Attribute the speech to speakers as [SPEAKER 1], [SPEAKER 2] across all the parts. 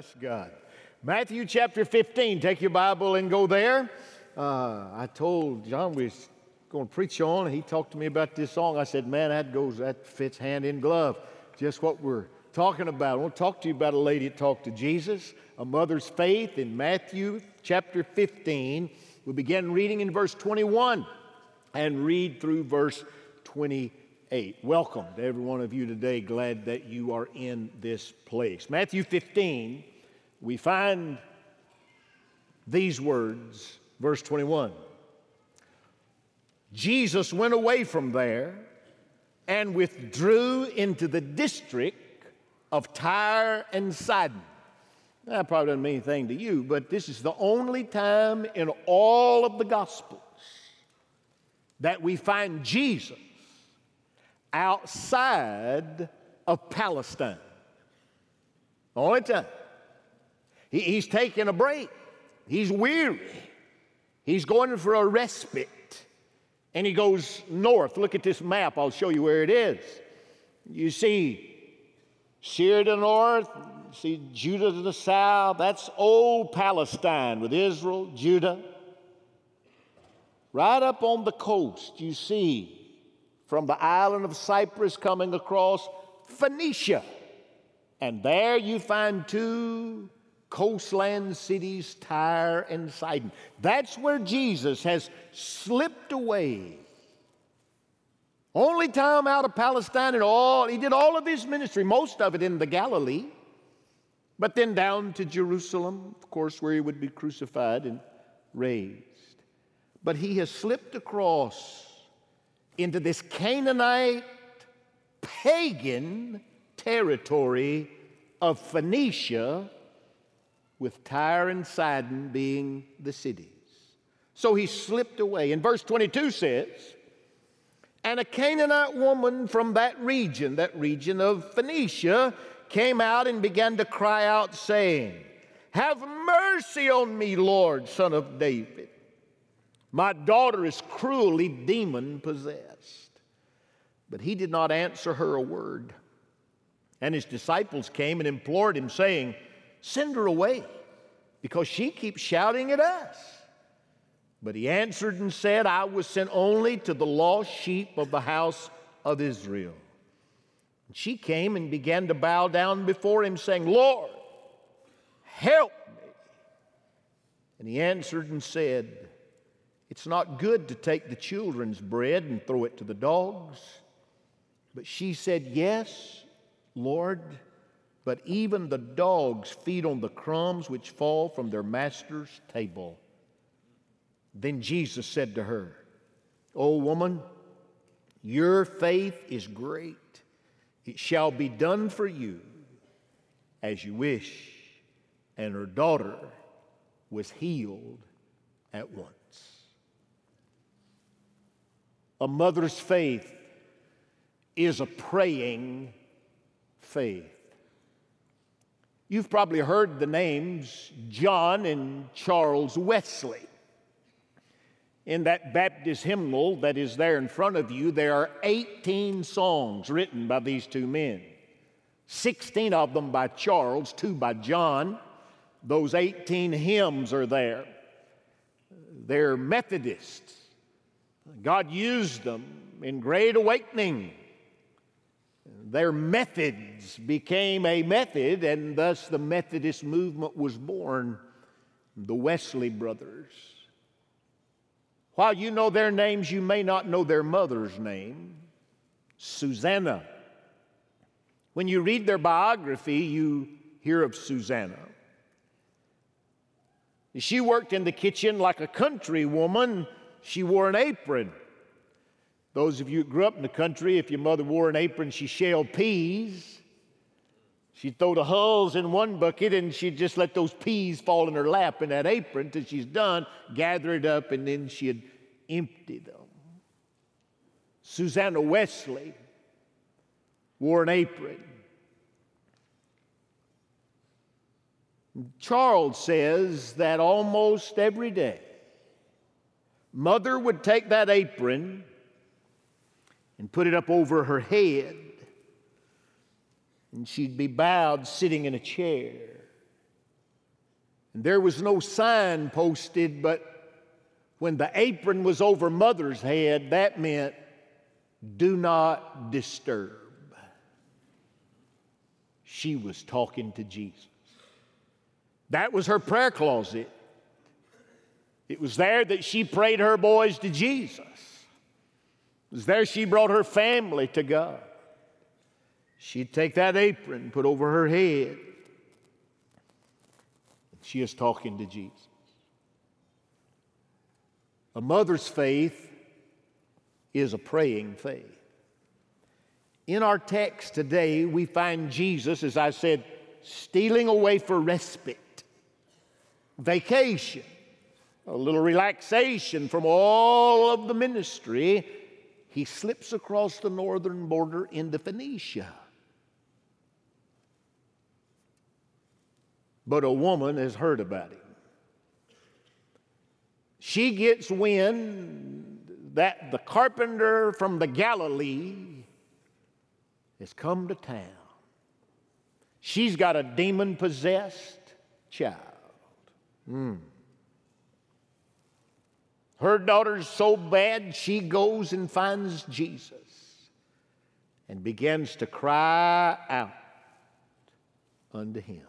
[SPEAKER 1] Bless God. Matthew chapter 15. Take your Bible and go there. Uh, I told John we was going to preach on. And he talked to me about this song. I said, "Man, that goes, that fits hand in glove. Just what we're talking about. I want to talk to you about a lady that talked to Jesus, a mother's faith in Matthew chapter 15. We begin reading in verse 21 and read through verse 28. Welcome to every one of you today. Glad that you are in this place. Matthew 15, we find these words, verse 21. Jesus went away from there and withdrew into the district of Tyre and Sidon. That probably doesn't mean anything to you, but this is the only time in all of the Gospels that we find Jesus outside of Palestine. Only time. He, he's taking a break. He's weary. He's going for a respite. And he goes north. Look at this map. I'll show you where it is. You see Syria to the north, see Judah to the south. That's old Palestine with Israel, Judah. Right up on the coast, you see from the island of Cyprus coming across Phoenicia. And there you find two coastland cities, Tyre and Sidon. That's where Jesus has slipped away. Only time out of Palestine and all, he did all of his ministry, most of it in the Galilee, but then down to Jerusalem, of course, where he would be crucified and raised. But he has slipped across into this Canaanite pagan territory of Phoenicia, with Tyre and Sidon being the cities. So he slipped away. And verse 22 says, And a Canaanite woman from that region, that region of Phoenicia, came out and began to cry out, saying, Have mercy on me, Lord, son of David. My daughter is cruelly demon possessed. But he did not answer her a word. And his disciples came and implored him, saying, Send her away, because she keeps shouting at us. But he answered and said, I was sent only to the lost sheep of the house of Israel. And she came and began to bow down before him, saying, Lord, help me. And he answered and said, It's not good to take the children's bread and throw it to the dogs. But she said, Yes, Lord, but even the dogs feed on the crumbs which fall from their master's table. Then Jesus said to her, O woman, your faith is great. It shall be done for you as you wish. And her daughter was healed at once. A mother's faith is a praying faith. You've probably heard the names John and Charles Wesley. In that Baptist hymnal that is there in front of you, there are 18 songs written by these two men. 16 of them by Charles, two by John. Those 18 hymns are there. They're Methodists. God used them in Great Awakening their methods became a method, and thus the Methodist movement was born, the Wesley brothers. While you know their names, you may not know their mother's name, Susanna. When you read their biography, you hear of Susanna. She worked in the kitchen like a country woman. She wore an apron. Those of you who grew up in the country, if your mother wore an apron, she shelled peas. She'd throw the hulls in one bucket and she'd just let those peas fall in her lap in that apron till she's done, gather it up, and then she'd empty them. Susanna Wesley wore an apron. Charles says that almost every day, mother would take that apron and put it up over her head. And she'd be bowed sitting in a chair. And there was no sign posted, but when the apron was over mother's head, that meant do not disturb. She was talking to Jesus. That was her prayer closet. It was there that she prayed her boys to Jesus. Was there she brought her family to God. She'd take that apron, put over her head. She is talking to Jesus. A mother's faith is a praying faith. In our text today, we find Jesus, as I said, stealing away for respite, vacation, a little relaxation from all of the ministry. He slips across the northern border into Phoenicia. but a woman has heard about him. She gets wind that the carpenter from the Galilee has come to town. She's got a demon possessed child. Mm. Her daughter's so bad, she goes and finds Jesus and begins to cry out unto him.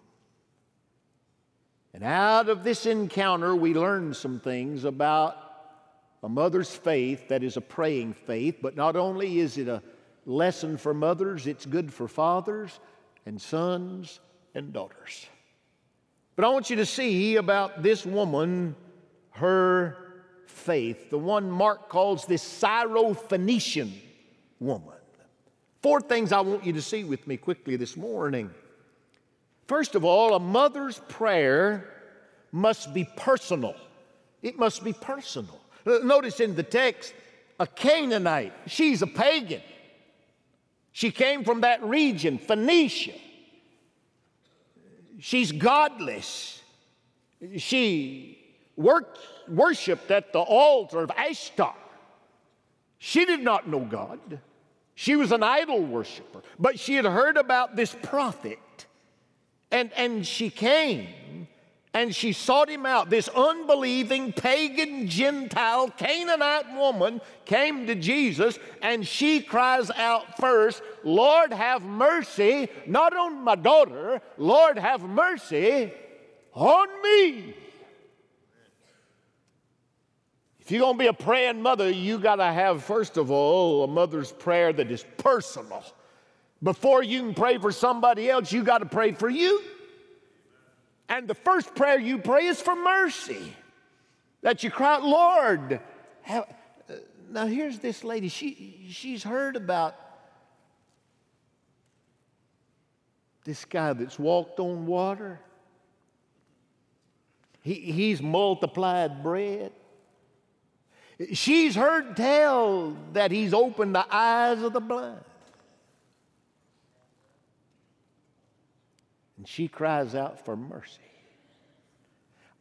[SPEAKER 1] And out of this encounter, we learn some things about a mother's faith that is a praying faith, but not only is it a lesson for mothers, it's good for fathers and sons and daughters. But I want you to see about this woman, her faith, the one Mark calls this Syrophoenician woman. Four things I want you to see with me quickly this morning. First of all, a mother's prayer must be personal. It must be personal. Uh, notice in the text, a Canaanite, she's a pagan. She came from that region, Phoenicia. She's godless. She worked, worshiped at the altar of Ashtar. She did not know God. She was an idol worshiper, but she had heard about this prophet and, and she came and she sought him out. This unbelieving, pagan, Gentile, Canaanite woman came to Jesus and she cries out first, Lord, have mercy, not on my daughter, Lord, have mercy on me. If you're going to be a praying mother, you got to have, first of all, a mother's prayer that is personal. Before you can pray for somebody else, you got to pray for you. And the first prayer you pray is for mercy. That you cry, out, Lord. Have, now here's this lady. She, she's heard about this guy that's walked on water. He, he's multiplied bread. She's heard tell that he's opened the eyes of the blind. And she cries out for mercy.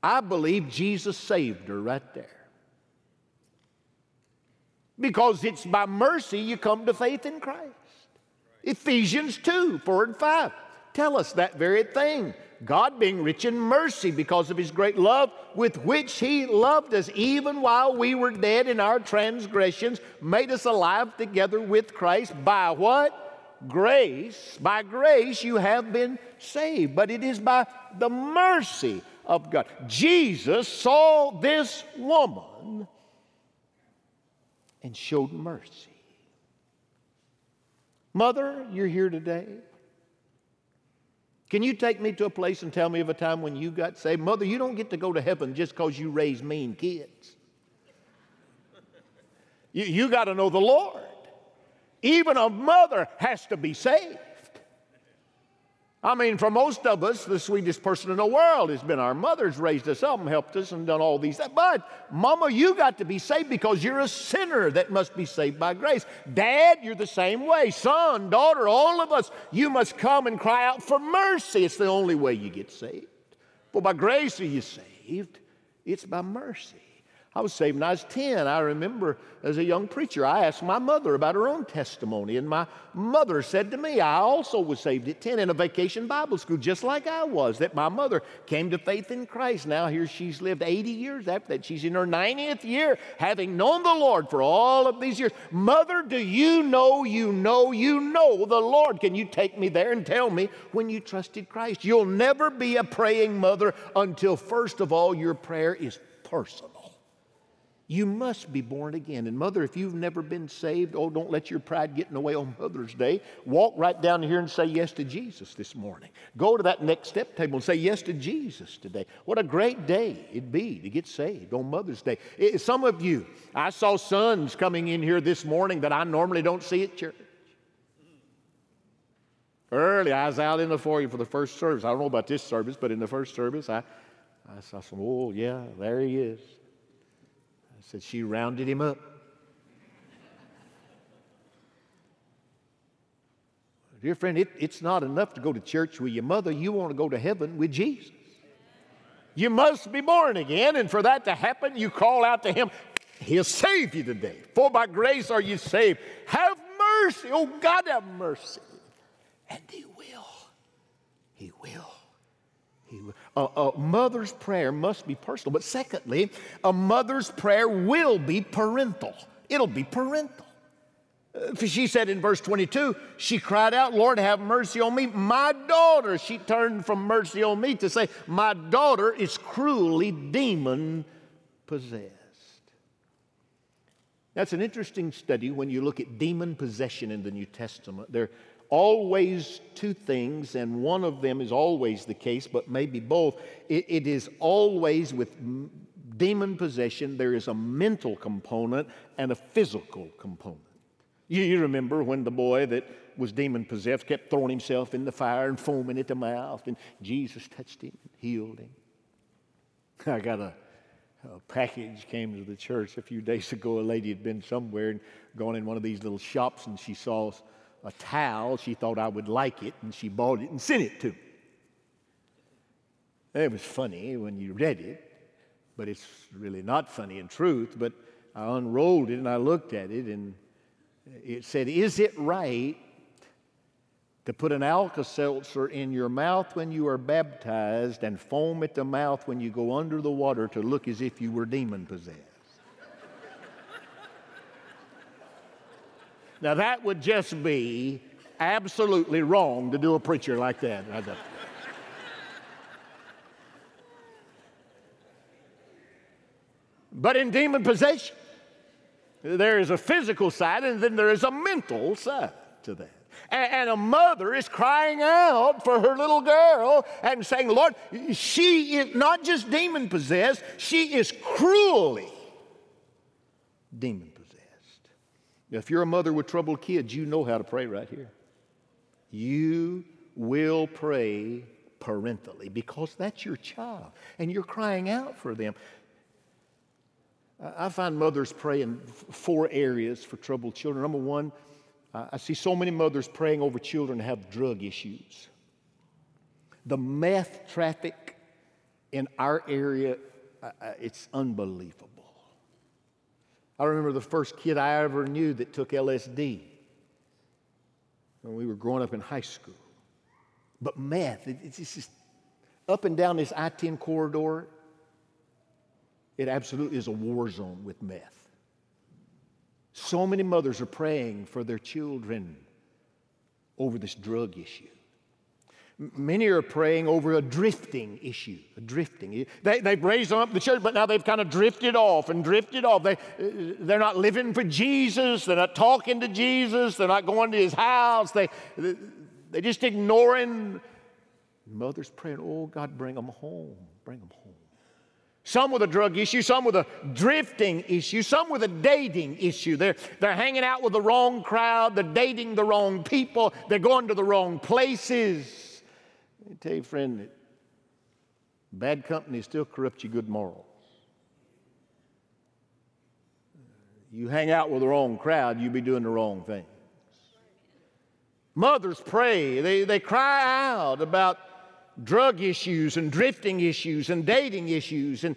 [SPEAKER 1] I believe Jesus saved her right there. Because it's by mercy you come to faith in Christ. Ephesians 2 4 and 5 tell us that very thing. God being rich in mercy because of his great love with which he loved us, even while we were dead in our transgressions, made us alive together with Christ by what? grace, by grace you have been saved, but it is by the mercy of God. Jesus saw this woman and showed mercy. Mother, you're here today. Can you take me to a place and tell me of a time when you got saved? Mother, you don't get to go to heaven just because you raise mean kids. You, you got to know the Lord. Even a mother has to be saved. I mean, for most of us, the sweetest person in the world has been our mothers, raised us up and helped us and done all these things. But, Mama, you got to be saved because you're a sinner that must be saved by grace. Dad, you're the same way. Son, daughter, all of us, you must come and cry out for mercy. It's the only way you get saved. For by grace are you saved, it's by mercy. I was saved when I was 10. I remember as a young preacher, I asked my mother about her own testimony, and my mother said to me, I also was saved at 10 in a vacation Bible school, just like I was, that my mother came to faith in Christ. Now, here she's lived 80 years after that. She's in her 90th year, having known the Lord for all of these years. Mother, do you know, you know, you know the Lord? Can you take me there and tell me when you trusted Christ? You'll never be a praying mother until, first of all, your prayer is personal. You must be born again. And, mother, if you've never been saved, oh, don't let your pride get in the way on Mother's Day. Walk right down here and say yes to Jesus this morning. Go to that next step table and say yes to Jesus today. What a great day it'd be to get saved on Mother's Day. It, some of you, I saw sons coming in here this morning that I normally don't see at church. Early, I was out in the foyer for the first service. I don't know about this service, but in the first service, I, I saw some, oh, yeah, there he is said she rounded him up. Dear friend, it, it's not enough to go to church with your mother. You want to go to heaven with Jesus. You must be born again, and for that to happen, you call out to Him. He'll save you today. For by grace are you saved. Have mercy. Oh, God, have mercy. And He will. He will. A, a, mother's prayer must be personal. But secondly, a mother's prayer will be parental. It'll be parental. Uh, she said in verse 22, she cried out, Lord, have mercy on me. My daughter, she turned from mercy on me to say, My daughter is cruelly demon possessed. That's an interesting study when you look at demon possession in the New Testament. There, always two things, and one of them is always the case, but maybe both. it, it is always with demon possession, there is a mental component and a physical component. You, you remember when the boy that was demon possessed kept throwing himself in the fire and foaming at the mouth, and Jesus touched him and healed him. I got a, a package came to the church a few days ago. A lady had been somewhere and gone in one of these little shops, and she saw a towel. She thought I would like it, and she bought it and sent it to me. It was funny when you read it, but it's really not funny in truth. But I unrolled it and I looked at it, and it said, Is it right to put an Alka Seltzer in your mouth when you are baptized and foam at the mouth when you go under the water to look as if you were demon possessed? Now, that would just be absolutely wrong to do a preacher like that. but in demon possession, there is a physical side and then there is a mental side to that. And, a mother is crying out for her little girl and saying, Lord, she is not just demon possessed, she is cruelly demon if you're a mother with troubled kids, you know how to pray right here. You will pray parentally because that's your child and you're crying out for them. I find mothers pray in four areas for troubled children. Number one, I see so many mothers praying over children who have drug issues. The meth traffic in our area, it's unbelievable. I remember the first kid I ever knew that took LSD when we were growing up in high school. But meth, it, it's just up and down this I 10 corridor, it absolutely is a war zone with meth. So many mothers are praying for their children over this drug issue. Many are praying over a drifting issue, a drifting. They, they've raised them up the church, but now they've kind of drifted off and drifted off. They, uh, they're not living for Jesus. They're not talking to Jesus. They're not going to his house. They, they're just ignoring. Mother's praying, oh, God, bring them home. Bring them home. Some with a drug issue, some with a drifting issue, some with a dating issue. They're, they're hanging out with the wrong crowd, they're dating the wrong people, they're going to the wrong places. Me tell you, friend, that bad company still corrupts your good morals. You hang out with the wrong crowd, you be doing the wrong things. Mothers pray, they, they cry out about drug issues and drifting issues and dating issues. And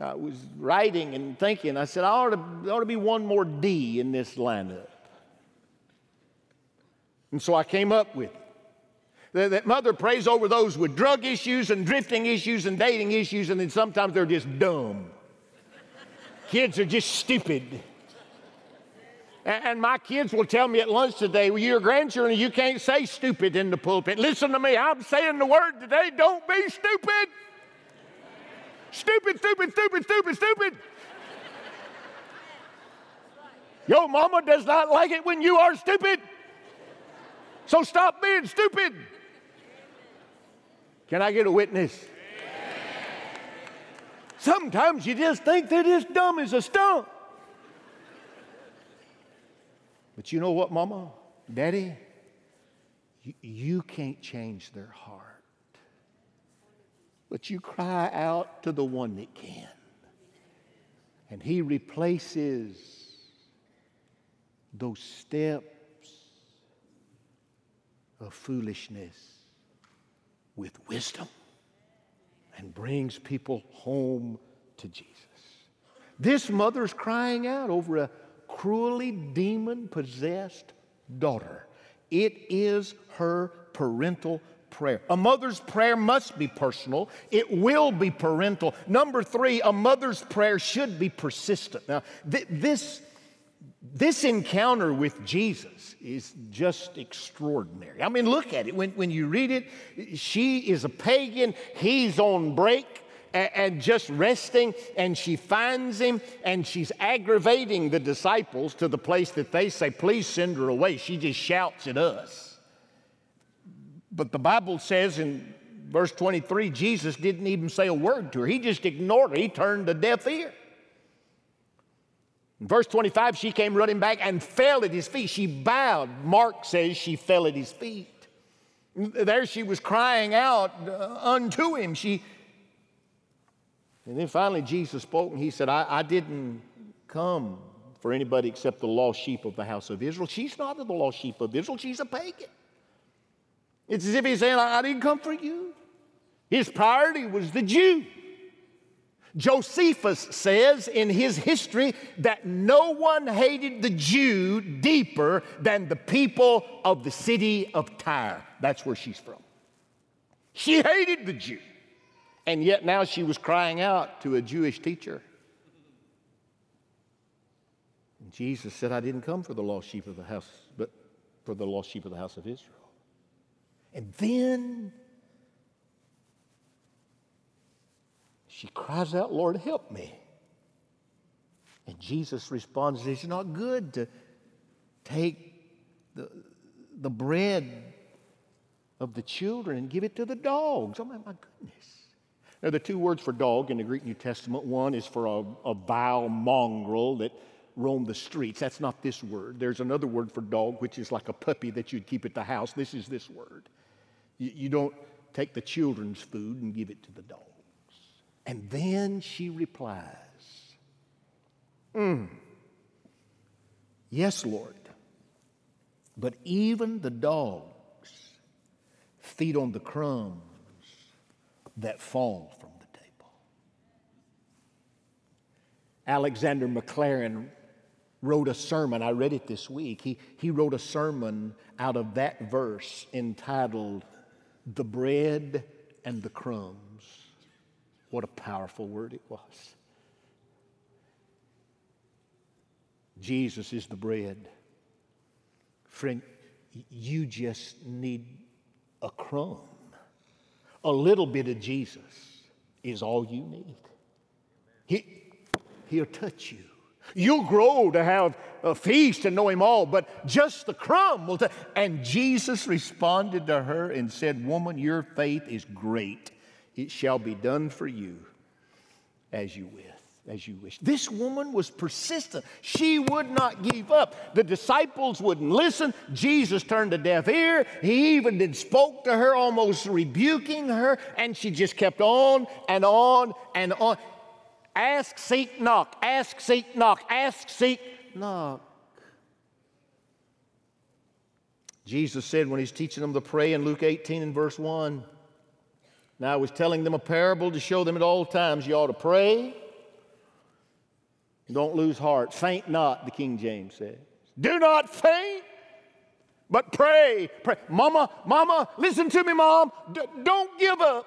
[SPEAKER 1] I was writing and thinking, I said, I ought to, there ought to be one more D in this lineup. And so I came up with it. That, that mother prays over those with drug issues and drifting issues and dating issues, and then sometimes they're just dumb. kids are just stupid. And, and my kids will tell me at lunch today, well, you're grandchildren, you can't say stupid in the pulpit. Listen to me, I'm saying the word today, don't be stupid. Stupid, stupid, stupid, stupid, stupid. Your mama does not like it when you are stupid. So stop being stupid. Can I get a witness? Sometimes you just think they're dumb as a stump. But you know what, Mama, Daddy? You, you can't change their heart but you cry out to the one that can. And he replaces those steps of foolishness with wisdom and brings people home to Jesus. This mother's crying out over a cruelly demon possessed daughter. It is her parental prayer. A mother's prayer must be personal, it will be parental. Number three, a mother's prayer should be persistent. Now, th- this, this encounter with Jesus is just extraordinary. I mean, look at it. When, when you read it, she is a pagan, he's on break and just resting, and she finds him, and she's aggravating the disciples to the place that they say, Please send her away. She just shouts at us. But the Bible says in verse 23, Jesus didn't even say a word to her. He just ignored her. He turned a deaf ear. Verse 25, she came running back and fell at his feet. She bowed. Mark says she fell at his feet. There she was crying out uh, unto him. She, and then finally Jesus spoke and he said, I, I didn't come for anybody except the lost sheep of the house of Israel. She's not the lost sheep of Israel, she's a pagan. It's as if he's saying, I didn't come for you. His priority was the Jew. Josephus says in his history that no one hated the Jew deeper than the people of the city of Tyre. That's where she's from. She hated the Jew. And yet now she was crying out to a Jewish teacher. And Jesus said, I didn't come for the lost sheep of the house, but for the lost sheep of the house of Israel. And then she cries out, Lord, help me. And Jesus responds, It's not good to take the, the bread of the children and give it to the dogs. Oh, my, goodness. Now, the two words for dog in the Greek New Testament one is for a, a vile mongrel that roam the streets. That's not this word. There's another word for dog, which is like a puppy that you'd keep at the house. This is this word. You, you don't take the children's food and give it to the dogs. And then she replies, mm, Yes, Lord, but even the dogs feed on the crumbs that fall from the table. Alexander Maclaren wrote a sermon. I read it this week. He, he wrote a sermon out of that verse entitled the bread and the crumbs. What a powerful word it was. Jesus is the bread. Friend, you just need a crumb. A little bit of Jesus is all you need. He, he'll touch you. You'll grow to have a feast and know Him all, but just the crumb will. T-. And Jesus responded to her and said, Woman, your faith is great. It shall be done for you as you wish. As you wish. This woman was persistent. She would not give up. The disciples wouldn't listen. Jesus turned a deaf ear. He even did spoke to her, almost rebuking her, and she just kept on and on and on. Ask, seek, knock. Ask, seek, knock. Ask, seek, knock. Jesus said when he's teaching them to pray in Luke 18 and verse 1, now I was telling them a parable to show them at all times you ought to pray Don't lose heart. Faint not, the King James says. Do not faint, but pray. Pray. Mama, mama, listen to me, mom. D- don't give up.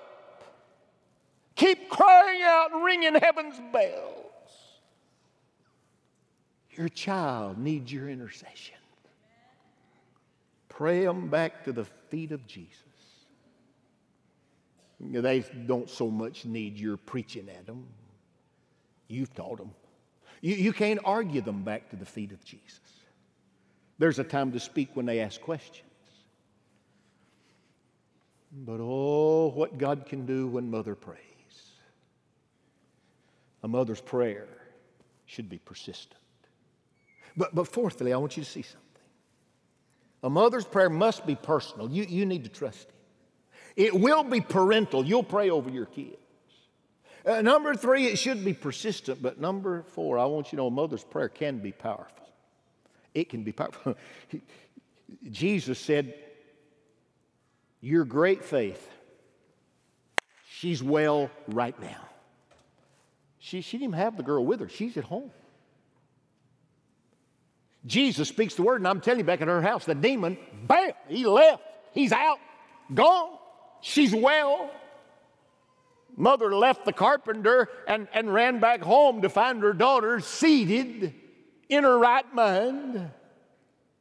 [SPEAKER 1] Keep crying out and ringing heaven's bells. Your child needs your intercession. Pray them back to the feet of Jesus. They don't so much need your preaching at them. You've taught them. You, you can't argue them back to the feet of Jesus. There's a time to speak when they ask questions. But oh, what God can do when mother prays. A mother's prayer should be persistent. But, but fourthly, I want you to see something. A mother's prayer must be personal. You, you need to trust Him. It will be parental. You'll pray over your kids. Uh, number three, it should be persistent. But number four, I want you to know a mother's prayer can be powerful. It can be powerful. Jesus said, Your great faith, she's well right now. She, she didn't even have the girl with her, she's at home. Jesus speaks the word, and I'm telling you, back in her house, the demon, bam, he left. He's out, gone. She's well. Mother left the carpenter and, and ran back home to find her daughter seated in her right mind,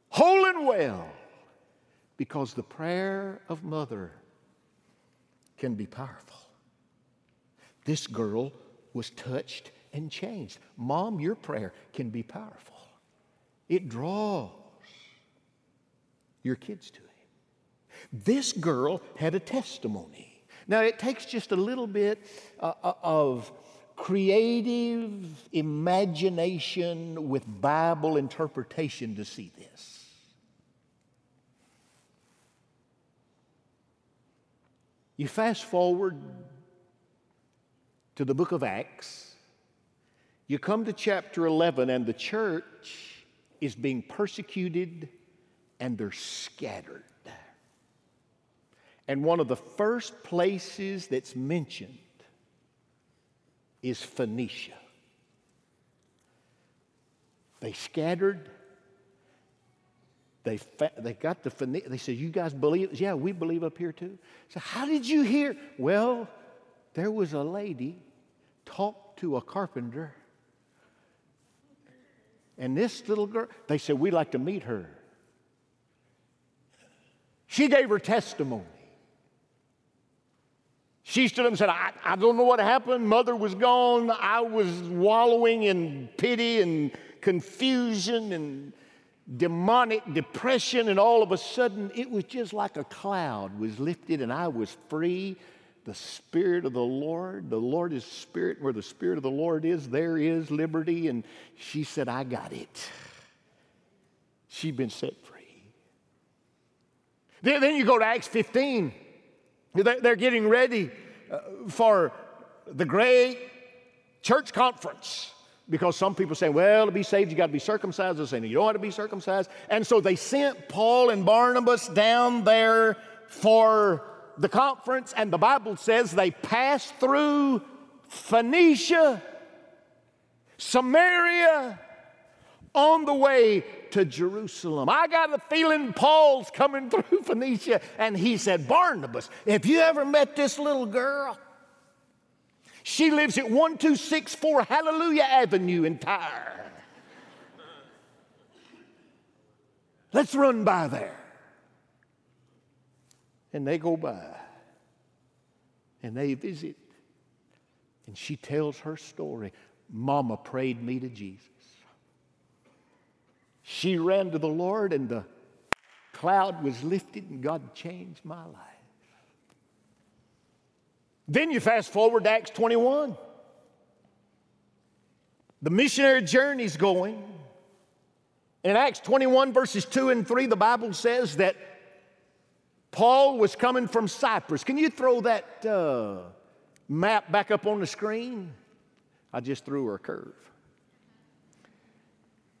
[SPEAKER 1] whole and well, because the prayer of mother can be powerful. This girl was touched and changed. Mom, your prayer can be powerful. It draws your kids to Him. This girl had a testimony. Now, it takes just a little bit uh, uh, of creative imagination with Bible interpretation to see this. You fast forward to the book of Acts, you come to chapter 11, and the church is being persecuted and they're scattered. And one of the first places that's mentioned is Phoenicia. They scattered. They, they got the Phoenicia. They said, You guys believe? Yeah, we believe up here too. So, how did you hear? Well, there was a lady talked to a carpenter and this little girl, they said, We'd like to meet her. She gave her testimony. She stood up and said, I, I don't know what happened. Mother was gone. I was wallowing in pity and confusion and demonic depression. And all of a sudden, it was just like a cloud was lifted and I was free the Spirit of the Lord. The Lord is Spirit. Where the Spirit of the Lord is, there is liberty. And she said, I got it. She'd been set free. Then, then you go to Acts 15. They're getting ready uh, for the great church conference because some people say, well, to be saved, you got to be circumcised. They're saying, you don't have to be circumcised. And so they sent Paul and Barnabas down there for the conference, and the Bible says they passed through Phoenicia, Samaria, on the way to Jerusalem. I got a feeling Paul's coming through Phoenicia, and he said, Barnabas, have you ever met this little girl? She lives at 1264 Hallelujah Avenue in Tyre. Let's run by there. And they go by and they visit. And she tells her story. Mama prayed me to Jesus. She ran to the Lord, and the cloud was lifted, and God changed my life. Then you fast forward to Acts 21. The missionary journey's going. In Acts 21, verses 2 and 3, the Bible says that Paul was coming from Cyprus. Can you throw that uh, map back up on the screen? I just threw her a curve.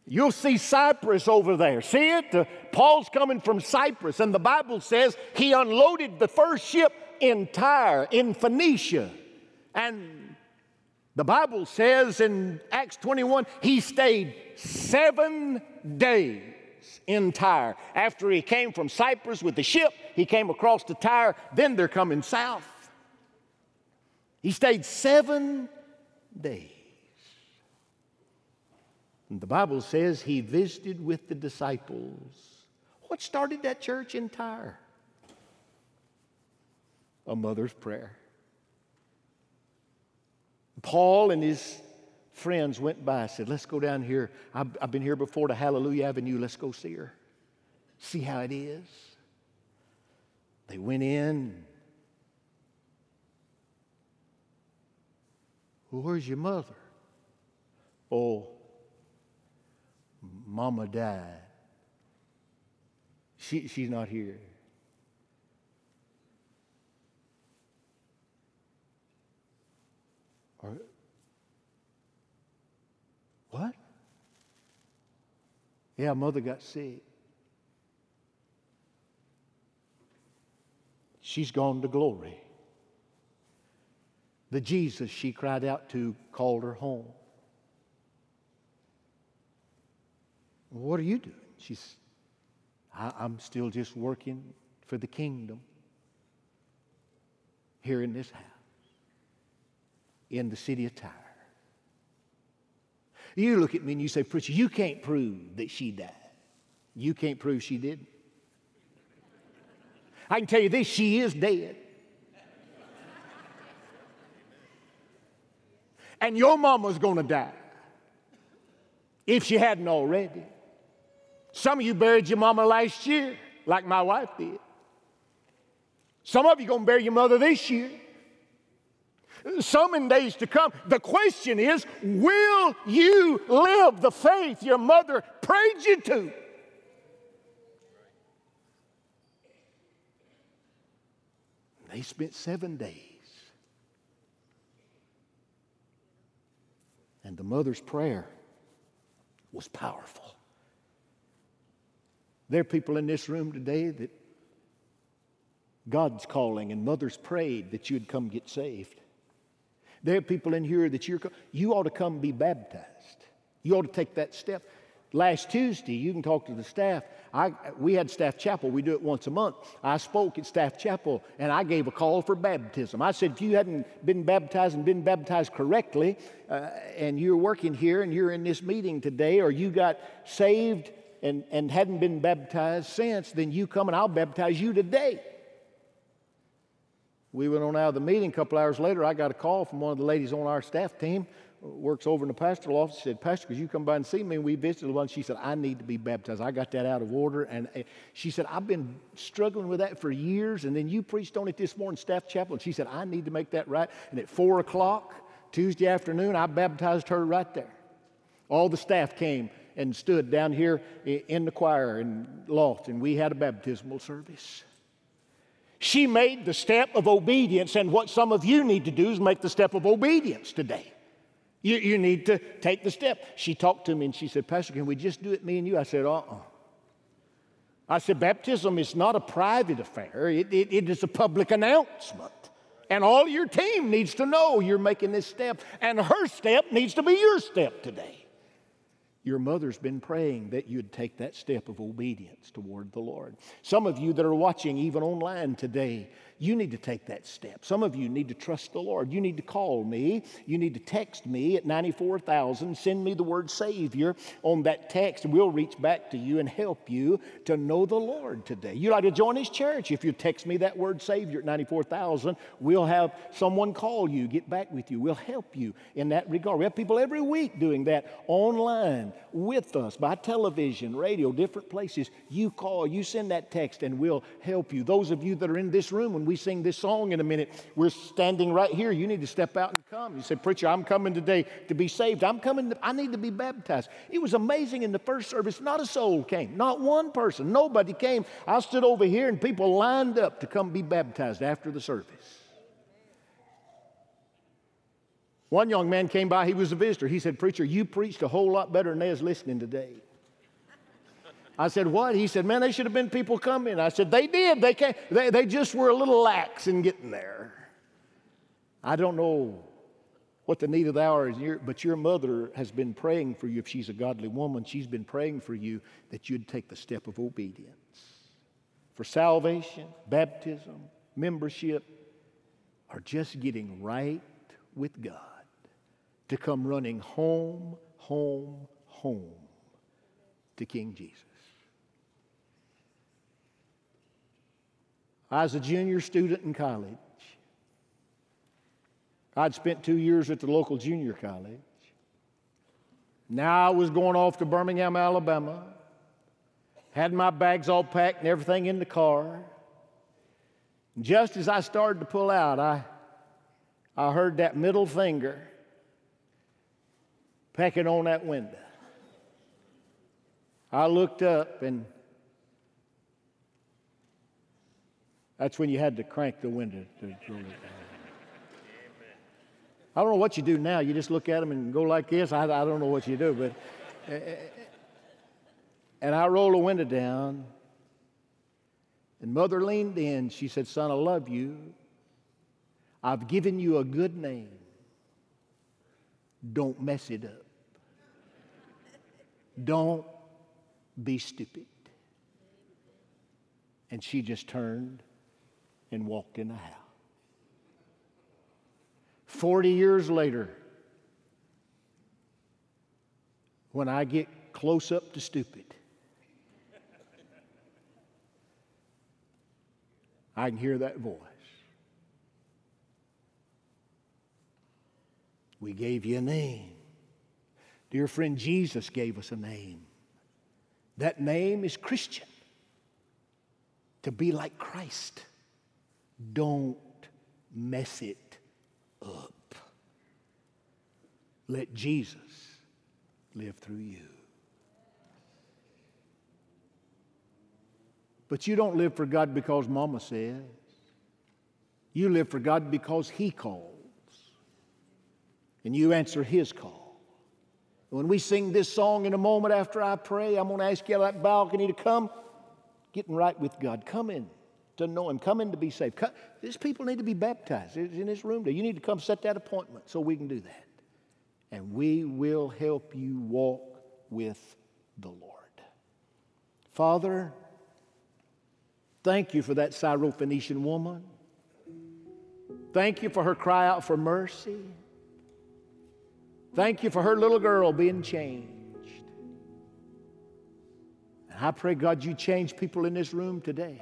[SPEAKER 1] You'll see Cyprus over there. See it? Uh, Paul's coming from Cyprus, and the Bible says he unloaded the first ship in Tyre, in Phoenicia. And The Bible says in Acts 21, he stayed seven days in Tyre. After he came from Cyprus with the ship, he came across to Tyre, then they're coming south. He stayed seven days. And the Bible says he visited with the disciples. What started that church in Tyre? A mother's prayer. Paul and his friends went by, said, Let's go down here. I've, I've been here before to Hallelujah Avenue. Let's go see her. See how it is. They went in. Well, where's your mother? Oh, Mama died. She, she's not here. Or, what? Yeah, mother got sick. She's gone to glory. The Jesus she cried out to called her home. What are you doing? She's, I'm still just working for the kingdom here in this house, in the city of Tyre. You look at me and you say, Preacher, you can't prove that she died. You can't prove she didn't. I can tell you this she is dead. and your mama's to die if she hadn't already. Some of you buried your mama last year, like my wife did. Some of you to bury your mother this year. Some in days to come. The question is will you live the faith your mother prayed you to? They spent seven days. And the mother's prayer was powerful. There are people in this room today that God's calling and mothers prayed that you'd come get saved. There are people in here that you're, you ought to come be baptized. You ought to take that step. Last Tuesday, you can talk to the staff. I, we had staff chapel. We do it once a month. I spoke at staff chapel and I gave a call for baptism. I said, if you hadn't been baptized and been baptized correctly, uh, and you're working here and you're in this meeting today, or you got saved and, and hadn't been baptized since, then you come and I'll baptize you today. We went on out of the meeting. A couple hours later, I got a call from one of the ladies on our staff team works over in the pastoral office said, Pastor, could you come by and see me? And we visited one. She said, I need to be baptized. I got that out of order. And she said, I've been struggling with that for years. And then you preached on it this morning, staff chapel. And she said, I need to make that right. And at four o'clock Tuesday afternoon, I baptized her right there. All the staff came and stood down here in the choir and loft, and we had a baptismal service. She made the step of obedience, and what some of you need to do is make the step of obedience today. You, you need to take the step. She talked to me and she said, Pastor, can we just do it, me and you? I said, uh uh I said, baptism is not a private affair, it, it, it is a public announcement. And all your team needs to know you're making this step, and her step needs to be your step today. Your mother's been praying that you'd take that step of obedience toward the Lord. Some of you that are watching even online today, you need to take that step. Some of you need to trust the Lord. You need to call me. You need to text me at 94,000. Send me the word Savior on that text, and we'll reach back to you and help you to know the Lord today. You'd like to join His church. If you text me that word Savior at 94,000, we'll have someone call you, get back with you. We'll help you in that regard. We have people every week doing that online with us by television, radio, different places. You call, you send that text, and we'll help you. Those of you that are in this room, we sing this song in a minute, we're standing right here. You need to step out and come. You say, Preacher, I'm coming today to be saved. I'm coming, to, I need to be baptized. It was amazing in the first service, not a soul came, not one person, nobody came. I stood over here and people lined up to come be baptized after the service. One young man came by, he was a visitor. He said, Preacher, you preached a whole lot better than they was listening today. I said, What? He said, Man, they should have been people coming. I said, They did. They, came. They, they just were a little lax in getting there. I don't know what the need of the hour is. But your mother has been praying for you. If she's a godly woman, she's been praying for you that you'd take the step of obedience for salvation, baptism, membership, or just getting right with God to come running home, home, home to King Jesus. I was a junior student in college. I'd spent two years at the local junior college. Now I was going off to Birmingham, Alabama. Had my bags all packed and everything in the car. Just as I started to pull out, I, I heard that middle finger pecking on that window. I looked up and That's when you had to crank the window. I don't know what you do now. You just look at them and go like this. I, I don't know what you do, but. Eh, eh, eh. and I rolled the window down, and mother leaned in. She said, Son, I love you. I've given you a good name. Don't mess it up. Don't be stupid. And she just turned and walked in the house. 40 years later, when I get close up to stupid, I can hear that voice. We gave you a name. Dear friend, Jesus gave us a name. That name is Christian, to be like Christ. Don't mess it up. Let Jesus live through you. But you don't live for God because mama says. You live for God because He calls. And you answer His call. When we sing this song in a moment after I pray, I'm going to ask you that balcony to come, getting right with God. Come in to know Him, come in to be saved. Come, these people need to be baptized. It's in this room. Today. You need to come set that appointment so we can do that. And we will help you walk with the Lord. Father, thank you for that Syrophoenician woman. Thank you for her cry out for mercy. Thank you for her little girl being changed. And I pray, God, you change people in this room today.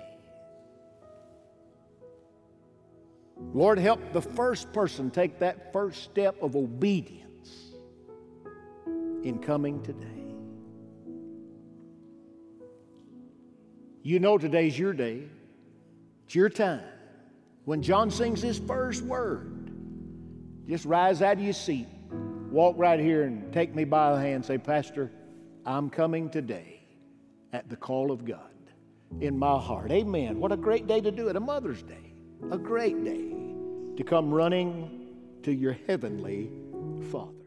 [SPEAKER 1] Lord, help the first person take that first step of obedience in coming today. You know today's your day, it's your time. When John sings his first word, just rise out of your seat, walk right here and take me by the hand and say, Pastor, I'm coming today at the call of God in my heart. Amen. What a great day to do it, a Mother's Day, a great day to come running to your heavenly Father.